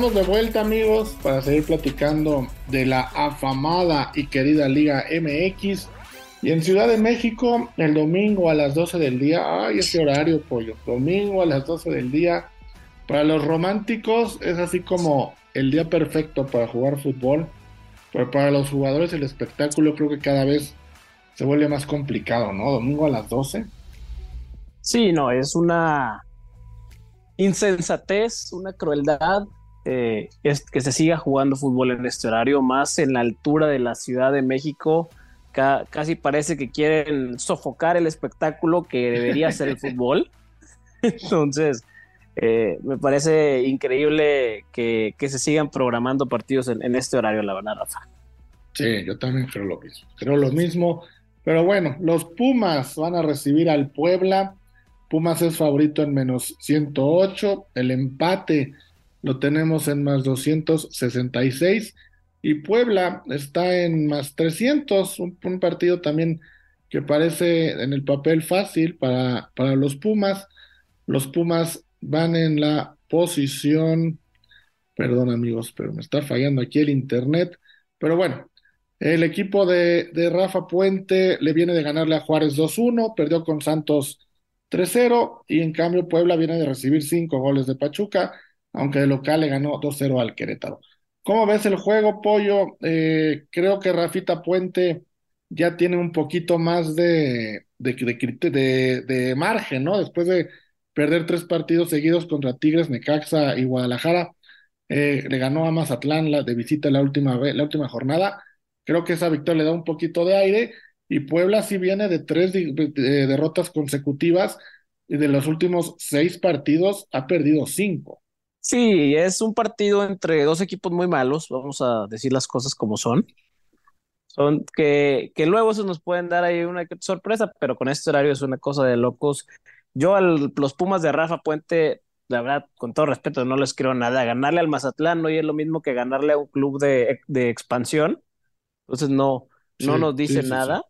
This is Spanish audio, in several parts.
Estamos de vuelta amigos para seguir platicando de la afamada y querida Liga MX. Y en Ciudad de México, el domingo a las 12 del día, ay, ese horario, pollo, domingo a las 12 del día, para los románticos es así como el día perfecto para jugar fútbol, pero para los jugadores el espectáculo creo que cada vez se vuelve más complicado, ¿no? Domingo a las 12. Sí, no, es una insensatez, una crueldad eh, es que se siga jugando fútbol en este horario, más en la altura de la Ciudad de México. casi parece que quieren sofocar el espectáculo que debería ser el fútbol. Entonces, eh, me parece increíble que, se sigan programando partidos en, este horario, la verdad, Rafa. Sí, yo también creo lo mismo. Creo lo mismo. Pero bueno, los Pumas van a recibir al Puebla. Pumas es favorito en menos 108. El empate lo tenemos en más 266 y Puebla está en más 300, un, partido también que parece en el papel fácil para, para los Pumas. Los Pumas van en la posición, perdón amigos, pero me está fallando aquí el internet, pero bueno, el equipo de, de Rafa Puente le viene de ganarle a Juárez 2-1, perdió con Santos 3-0 y en cambio Puebla viene de recibir 5 goles de Pachuca aunque de local le ganó 2-0 al Querétaro. ¿Cómo ves el juego, Pollo? Eh, creo que Rafita Puente ya tiene un poquito más de, de, margen, ¿no? Después de perder tres partidos seguidos contra Tigres, Necaxa y Guadalajara, eh, le ganó a Mazatlán la, de visita la última, la última jornada. Creo que esa victoria le da un poquito de aire y Puebla sí viene de tres derrotas consecutivas y de los últimos seis partidos ha perdido cinco. Sí, es un partido entre dos equipos muy malos, vamos a decir las cosas como son. Son que, que luego se nos pueden dar ahí una sorpresa, pero con este horario es una cosa de locos. Yo a los Pumas de Rafa Puente, la verdad, con todo respeto, no les creo nada. Ganarle al Mazatlán no es lo mismo que ganarle a un club de, expansión. Entonces no, no nos dice nada.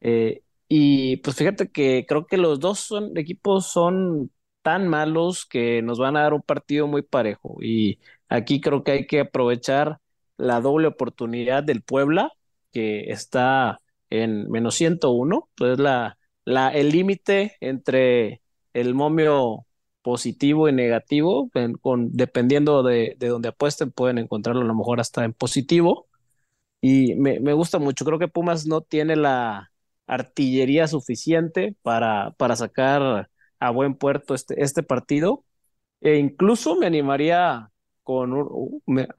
Eh, y pues fíjate que creo que los dos son, equipos son tan malos que nos van a dar un partido muy parejo. Y aquí creo que hay que aprovechar la doble oportunidad del Puebla, que está en menos 101, pues la, la, el límite entre el momio positivo y negativo, dependiendo de, de, donde apuesten, pueden encontrarlo a lo mejor hasta en positivo. Y me, me gusta mucho, creo que Pumas no tiene la artillería suficiente para, para sacar a buen puerto este, este partido. E incluso me animaría con,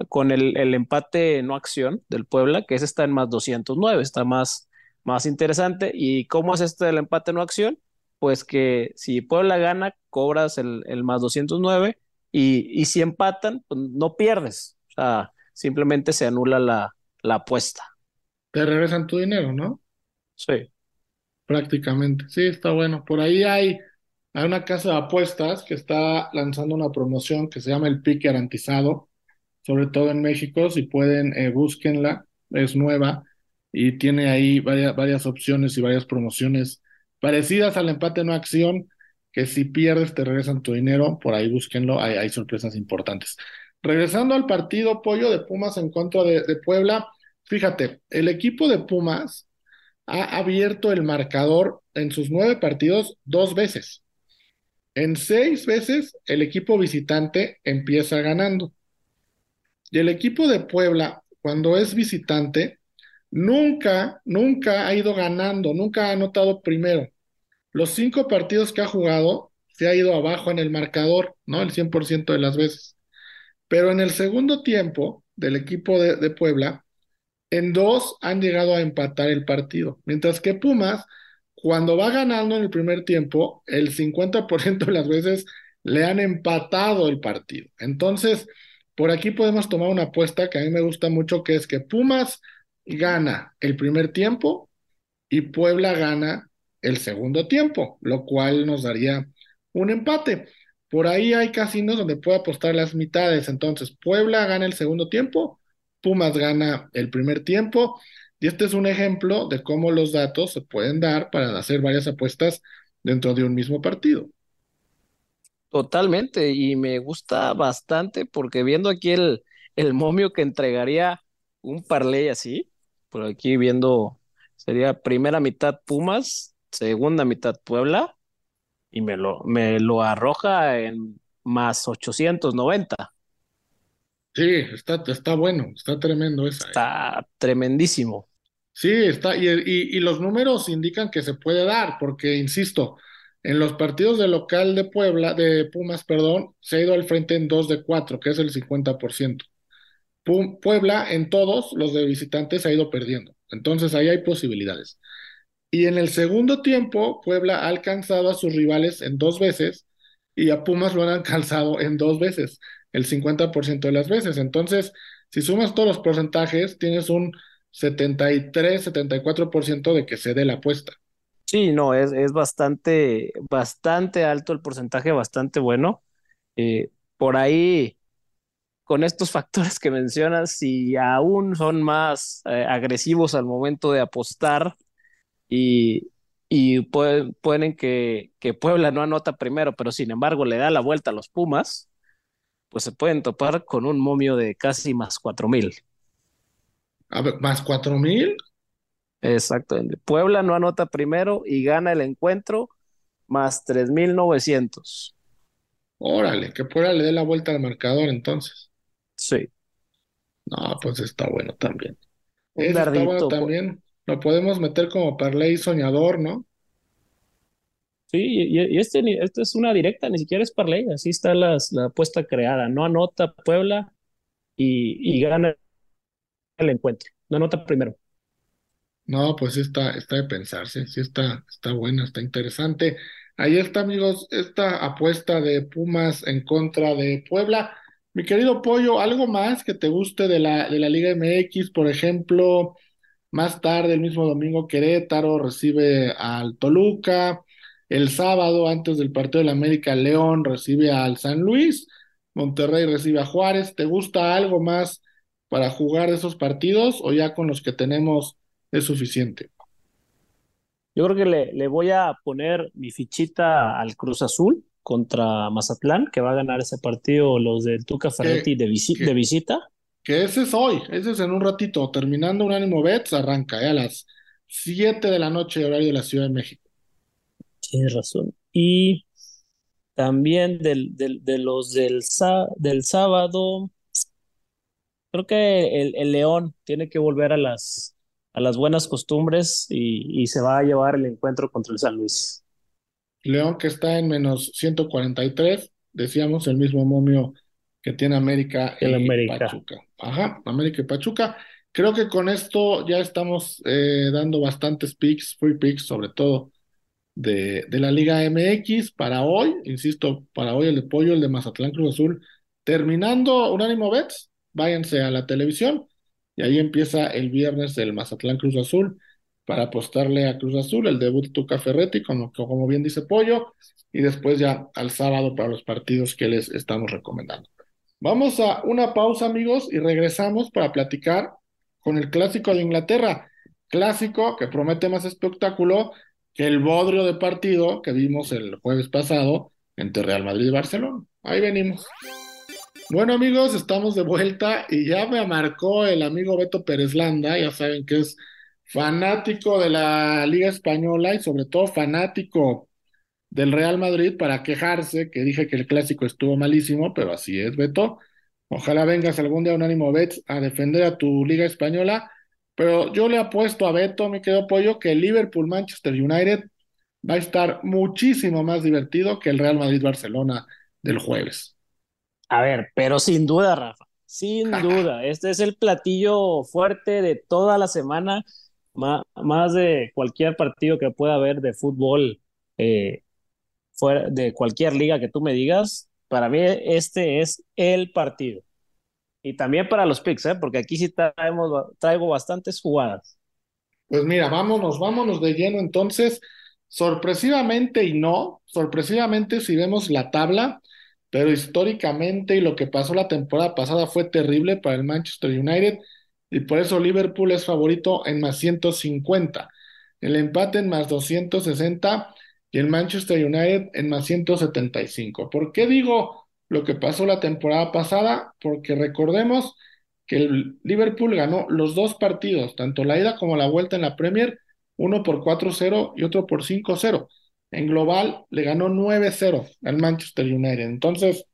con el, el, empate no acción del Puebla, que ese está en más 209, está más, más interesante. ¿Y cómo es este del empate no acción? Pues que si Puebla gana, cobras el, el más 209 y, y si empatan, pues no pierdes. O sea, simplemente se anula la, la apuesta. Te regresan tu dinero, ¿no? Sí. Prácticamente. Sí, está bueno. Por ahí hay hay una casa de apuestas que está lanzando una promoción que se llama el pique garantizado, sobre todo en México. Si pueden, eh, búsquenla, es nueva y tiene ahí varias, varias opciones y varias promociones parecidas al empate no acción, que si pierdes te regresan tu dinero, por ahí búsquenlo, hay, sorpresas importantes. Regresando al partido pollo de Pumas en contra de Puebla, fíjate, el equipo de Pumas ha abierto el marcador en sus nueve partidos dos veces. En seis veces el equipo visitante empieza ganando. Y el equipo de Puebla, cuando es visitante, nunca, nunca ha ido ganando, nunca ha anotado primero. Los cinco partidos que ha jugado se ha ido abajo en el marcador, ¿no? El 100% de las veces. Pero en el segundo tiempo del equipo de, de Puebla, en dos han llegado a empatar el partido, mientras que Pumas cuando va ganando en el primer tiempo, el 50% de las veces le han empatado el partido. Entonces, por aquí podemos tomar una apuesta que a mí me gusta mucho, que es que Pumas gana el primer tiempo y Puebla gana el segundo tiempo, lo cual nos daría un empate. Por ahí hay casinos donde puedo apostar las mitades. Entonces, Puebla gana el segundo tiempo, Pumas gana el primer tiempo y este es un ejemplo de cómo los datos se pueden dar para hacer varias apuestas dentro de un mismo partido. Totalmente, y me gusta bastante porque viendo aquí el, el momio que entregaría un parlay así, por aquí viendo, sería primera mitad Pumas, segunda mitad Puebla, y me lo, me lo arroja en más 890. Sí, está, está bueno, está tremendo esa. ¿eh? Está tremendísimo. Sí, está, y, y, los números indican que se puede dar, porque, insisto, en los partidos de local de Puebla, de Pumas, perdón, se ha ido al frente en 2 de 4, que es el 50%. Pum- Puebla en todos los de visitantes ha ido perdiendo. Entonces ahí hay posibilidades. Y en el segundo tiempo, Puebla ha alcanzado a sus rivales en dos veces y a Pumas lo han alcanzado en dos veces, el 50% de las veces. Entonces, si sumas todos los porcentajes, tienes un 73-74% de que se dé la apuesta. Sí, no, es, es bastante, bastante alto el porcentaje, bastante bueno. Eh, por ahí, con estos factores que mencionas, si aún son más eh, agresivos al momento de apostar y, y pueden, pueden que, que Puebla no anota primero, pero sin embargo le da la vuelta a los Pumas, pues se pueden topar con un momio de casi más cuatro mil. A ver, más 4 mil. Exactamente. Puebla no anota primero y gana el encuentro más 3.900. Órale, que Puebla le dé la vuelta al marcador entonces. Sí, No, pues está bueno también. un está bueno po- también. Lo podemos meter como parlay soñador, ¿no? Sí, y, y este, ni- esto es una directa, ni siquiera es parlay, así está las, la apuesta creada. No anota Puebla y, y gana el encuentro. No anota primero. No, pues está, está de pensarse, sí está, está buena, está interesante. Ahí está, amigos, esta apuesta de Pumas en contra de Puebla. Mi querido Pollo, ¿algo más que te guste de la, de la Liga MX? Por ejemplo, más tarde, el mismo domingo, Querétaro recibe al Toluca. El sábado, antes del partido del América, León recibe al San Luis. Monterrey recibe a Juárez. ¿Te gusta algo más para jugar esos partidos o ya con los que tenemos es suficiente? Yo creo que le, le voy a poner mi fichita al Cruz Azul contra Mazatlán, que va a ganar ese partido los del Tuca Ferretti de, visi- que- de visita. Que ese es hoy, ese es en un ratito, terminando Unánimo Bets, arranca ya a las 7 de la noche, horario de la Ciudad de México. Tienes razón. Y también del, del- de los del, del sábado, creo que el, el León tiene que volver a las, a las buenas costumbres y, y se va a llevar el encuentro contra el San Luis. León que está en menos 143, decíamos el mismo momio que tiene América El y América. Pachuca. Ajá, América y Pachuca. Creo que con esto ya estamos eh, dando bastantes picks, free picks, sobre todo de, de la Liga MX para hoy, insisto, para hoy el de Pollo, el de Mazatlán Cruz Azul. Terminando Unánimo Bets, váyanse a la televisión y ahí empieza el viernes el Mazatlán Cruz Azul para apostarle a Cruz Azul, el debut de Tuca Ferretti, como, como bien dice Pollo, y después ya al sábado para los partidos que les estamos recomendando. Vamos a una pausa, amigos, y regresamos para platicar con el clásico de Inglaterra. Clásico que promete más espectáculo que el bodrio de partido que vimos el jueves pasado entre Real Madrid y Barcelona. Ahí venimos. Bueno, amigos, estamos de vuelta y ya me marcó el amigo Beto Pérez Landa, ya saben que es fanático de la Liga Española y sobre todo fanático del Real Madrid para quejarse, que dije que el clásico estuvo malísimo, pero así es, Beto. Ojalá vengas algún día a Unánimo Bets a defender a tu Liga Española, pero yo le apuesto a Beto, me quedo pollo, que el Liverpool-Manchester United va a estar muchísimo más divertido que el Real Madrid-Barcelona del jueves. A ver, pero sin duda, Rafa, sin duda, este es el platillo fuerte de toda la semana, ma- más, de cualquier partido que pueda haber de fútbol, eh, fuera de cualquier liga que tú me digas. Para mí este es el partido. Y también para los picks, ¿eh? Porque aquí sí traemos, traigo bastantes jugadas. Pues mira, vámonos, vámonos de lleno entonces. Sorpresivamente y no, sorpresivamente si vemos la tabla, pero históricamente y lo que pasó la temporada pasada fue terrible para el Manchester United y por eso Liverpool es favorito en más 150. El empate en más 260 y el Manchester United en más 175. ¿Por qué digo lo que pasó la temporada pasada? Porque recordemos que el Liverpool ganó los dos partidos, tanto la ida como la vuelta en la Premier, uno por 4-0 y otro por 5-0. En global le ganó 9-0 al Manchester United. Entonces,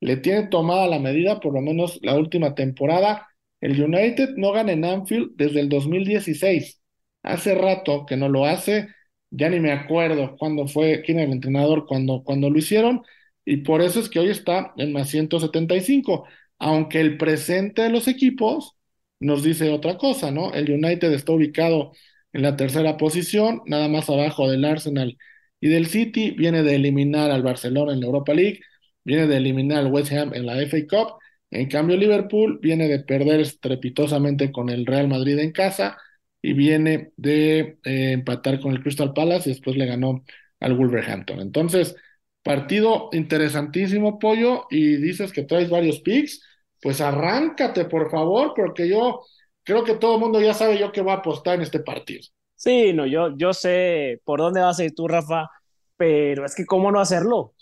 le tiene tomada la medida, por lo menos la última temporada. El United no gana en Anfield desde el 2016. Hace rato que no lo hace ya ni me acuerdo cuándo fue, quién era el entrenador cuando, cuando lo hicieron, y por eso es que hoy está en más 175, aunque el presente de los equipos nos dice otra cosa, ¿no? El United está ubicado en la tercera posición, nada más abajo del Arsenal y del City, viene de eliminar al Barcelona en la Europa League, viene de eliminar al West Ham en la FA Cup, en cambio Liverpool viene de perder estrepitosamente con el Real Madrid en casa, y viene de eh, empatar con el Crystal Palace y después le ganó al Wolverhampton. Entonces, partido interesantísimo, Pollo, y dices que traes varios picks, pues arráncate, por favor, porque yo creo que todo el mundo ya sabe yo que voy a apostar en este partido. Sí, no, yo, yo sé por dónde vas a ir tú, Rafa, pero es que cómo no hacerlo. O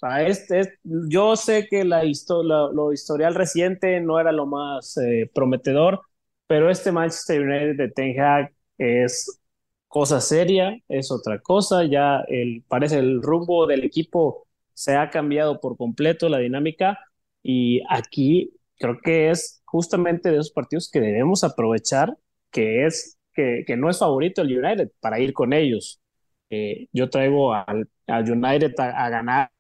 yo sé que la lo historial reciente no era lo más eh, prometedor, pero este Manchester United de Ten Hag es cosa seria, es otra cosa, ya el, parece el rumbo del equipo se ha cambiado por completo la dinámica y aquí creo que es justamente de esos partidos que debemos aprovechar, que es que, que no es favorito el United para ir con ellos. Eh, yo traigo al, United a, ganar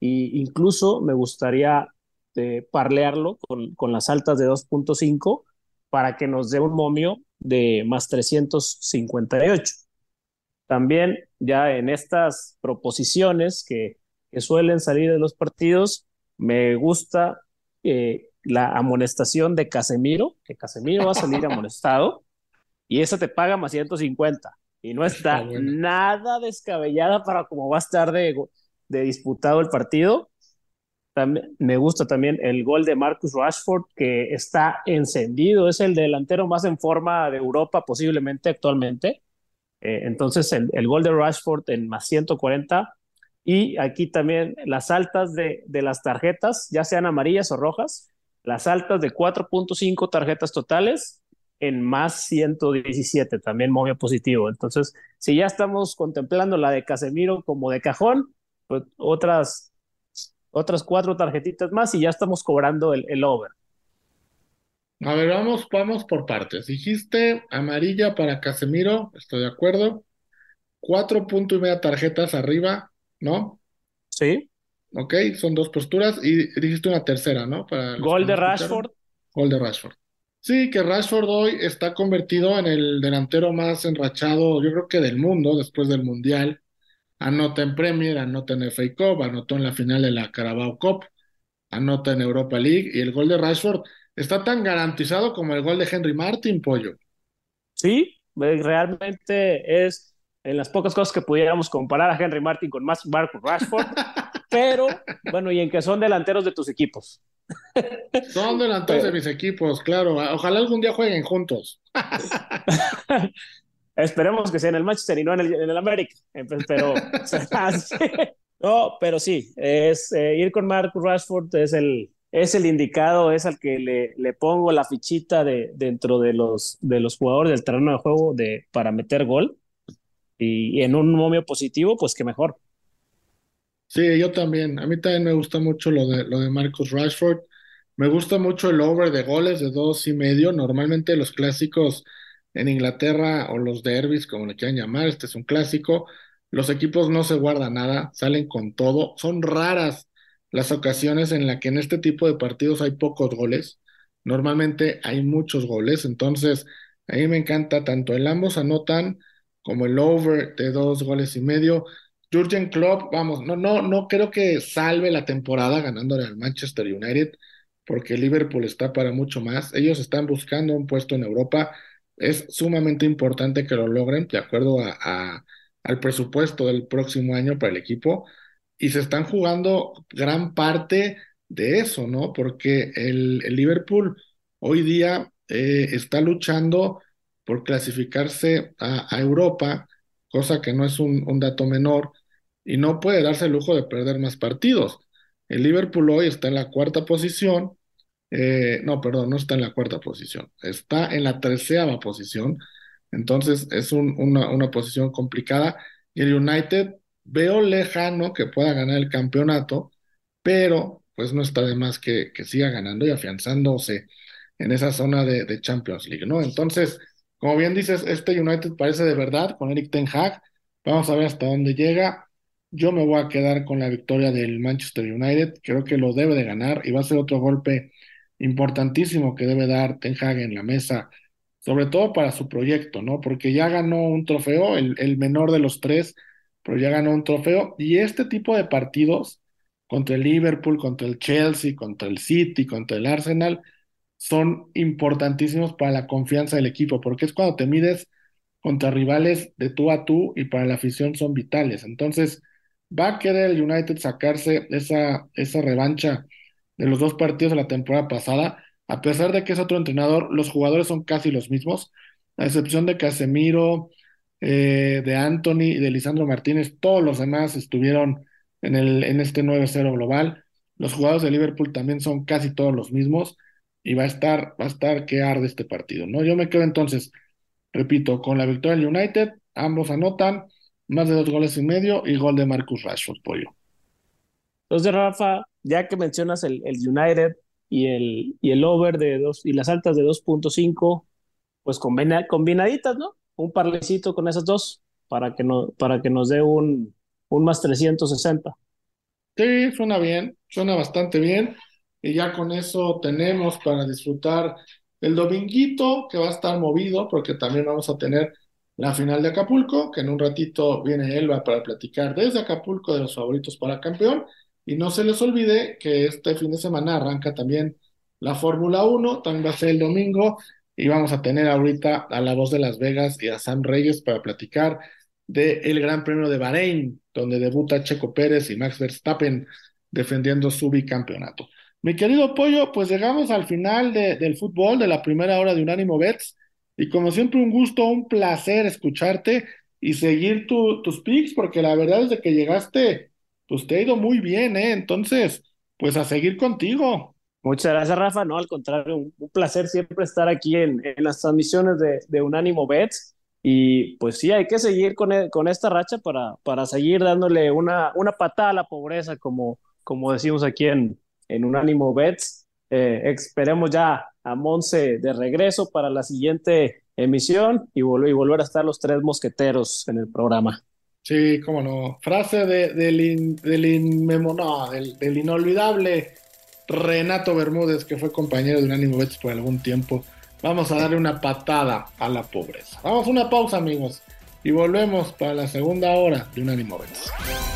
e incluso me gustaría eh, parlearlo con, con las altas de 2.5 para que nos dé un momio de más 358. También ya en estas proposiciones que, que suelen salir de los partidos, me gusta eh, la amonestación de Casemiro, que Casemiro va a salir amonestado y esa te paga más 150 y no está, nada descabellada para cómo va a estar de, de disputado el partido me gusta también el gol de Marcus Rashford, que está encendido, es el delantero más en forma de Europa posiblemente actualmente. Eh, entonces, el, gol de Rashford en más 140. Y aquí también las altas de, de las tarjetas, ya sean amarillas o rojas, las altas de 4.5 tarjetas totales en más 117, también muy positivo. Entonces, si ya estamos contemplando la de Casemiro como de cajón, pues otras otras cuatro tarjetitas más y ya estamos cobrando el, el over. A ver, vamos, vamos por partes. Dijiste amarilla para Casemiro, estoy de acuerdo. Cuatro puntos y media tarjetas arriba, ¿no? Sí. Ok, son dos posturas y dijiste una tercera, ¿no? Para Gol de Rashford. Gol de Rashford. Sí, que Rashford hoy está convertido en el delantero más enrachado, yo creo que del mundo, después del Mundial anota en Premier, anota en FA Cup, anotó en la final de la Carabao Cup, anota en Europa League y el gol de Rashford está tan garantizado como el gol de Henry Martin, pollo. Sí, eh, realmente es en las pocas cosas que pudiéramos comparar a Henry Martin con más Marcus Rashford, pero bueno, y en que son delanteros de tus equipos. Son delanteros de mis equipos, claro. Ojalá algún día jueguen juntos. Esperemos que sea en el Manchester y no en el, en el América. Pero, no, pero sí, es eh, ir con Marcus Rashford es el, es el indicado, es al que le, le pongo la fichita de, dentro de los, de los jugadores del terreno de juego de, para meter gol. Y, en un momio positivo, pues que mejor. Sí, yo también. A mí también me gusta mucho lo de, lo de Marcus Rashford. Me gusta mucho el over de goles de dos y medio. Normalmente los clásicos en Inglaterra o los derbis, como le quieran llamar, este es un clásico, los equipos no se guardan nada, salen con todo, son raras las ocasiones en las que en este tipo de partidos hay pocos goles, normalmente hay muchos goles, entonces a mí me encanta tanto el ambos anotan como el over de dos goles y medio. Jurgen Klopp, vamos, no, no, no creo que salve la temporada ganándole al Manchester United, porque Liverpool está para mucho más. Ellos están buscando un puesto en Europa es sumamente importante que lo logren de acuerdo a, al presupuesto del próximo año para el equipo y se están jugando gran parte de eso, ¿no? Porque el, Liverpool hoy día eh, está luchando por clasificarse a, Europa, cosa que no es un, dato menor, y no puede darse el lujo de perder más partidos. El Liverpool hoy está en la cuarta posición, eh, no, perdón, no está en la cuarta posición, está en la tercera posición, entonces es una, una posición complicada y el United veo lejano que pueda ganar el campeonato, pero pues no está de más que, que siga ganando y afianzándose en esa zona de, Champions League, ¿no? Entonces, como bien dices, este United parece de verdad con Eric Ten Hag. Vamos a ver hasta dónde llega. Yo me voy a quedar con la victoria del Manchester United. Creo que lo debe de ganar y va a ser otro golpe importantísimo que debe dar Ten Hag en la mesa, sobre todo para su proyecto, ¿no? Porque ya ganó un trofeo, el, el menor de los tres, pero ya ganó un trofeo. Y este tipo de partidos contra el Liverpool, contra el Chelsea, contra el City, contra el Arsenal, son importantísimos para la confianza del equipo, porque es cuando te mides contra rivales de tú a tú y para la afición son vitales. Entonces, va a querer el United sacarse esa, esa revancha de los dos partidos de la temporada pasada, a pesar de que es otro entrenador, los jugadores son casi los mismos, a excepción de Casemiro, eh, de Anthony y de Lisandro Martínez, todos los demás estuvieron en, el, en este 9-0 global. Los jugadores de Liverpool también son casi todos los mismos y va a estar, va a estar que arde este partido, ¿no? Yo me quedo entonces, repito, con la victoria del United, ambos anotan más de dos goles y medio y gol de Marcus Rashford, pollo. Entonces, Rafa, ya que mencionas el, el United y el, y el over de dos y las altas de 2.5, pues combinaditas, ¿no? Un parlecito con esas dos para que, no, para que nos dé un, un más 360. Sí, suena bien, suena bastante bien. Y ya con eso tenemos para disfrutar el dominguito que va a estar movido porque también vamos a tener la final de Acapulco, que en un ratito viene Elba para platicar desde Acapulco de los favoritos para campeón. Y no se les olvide que este fin de semana arranca también la Fórmula 1, también va a ser el domingo y vamos a tener ahorita a la voz de Las Vegas y a Sam Reyes para platicar del Gran Premio de Bahrein, donde debuta Checo Pérez y Max Verstappen defendiendo su bicampeonato. Mi querido Pollo, pues llegamos al final del fútbol, de la primera hora de Unánimo Bets, y como siempre un gusto, un placer escucharte y seguir tus picks, porque la verdad es que llegaste, pues te ha ido muy bien, ¿eh? Entonces, pues a seguir contigo. Muchas gracias, Rafa. No, al contrario, un, placer siempre estar aquí en, las transmisiones de, de Unánimo Bets. Y pues sí, hay que seguir con, e, con esta racha para, para seguir dándole una, una patada a la pobreza, como, como decimos aquí en, en Unánimo Bets. Eh, esperemos ya a Monse de regreso para la siguiente emisión y, volver a estar los tres mosqueteros en el programa. Sí, cómo no. Frase de, del, del, del, inolvidable Renato Bermúdez, que fue compañero de Unánimo Bets por algún tiempo. Vamos a darle una patada a la pobreza. Vamos a una pausa, amigos, y volvemos para la segunda hora de Unánimo Bets.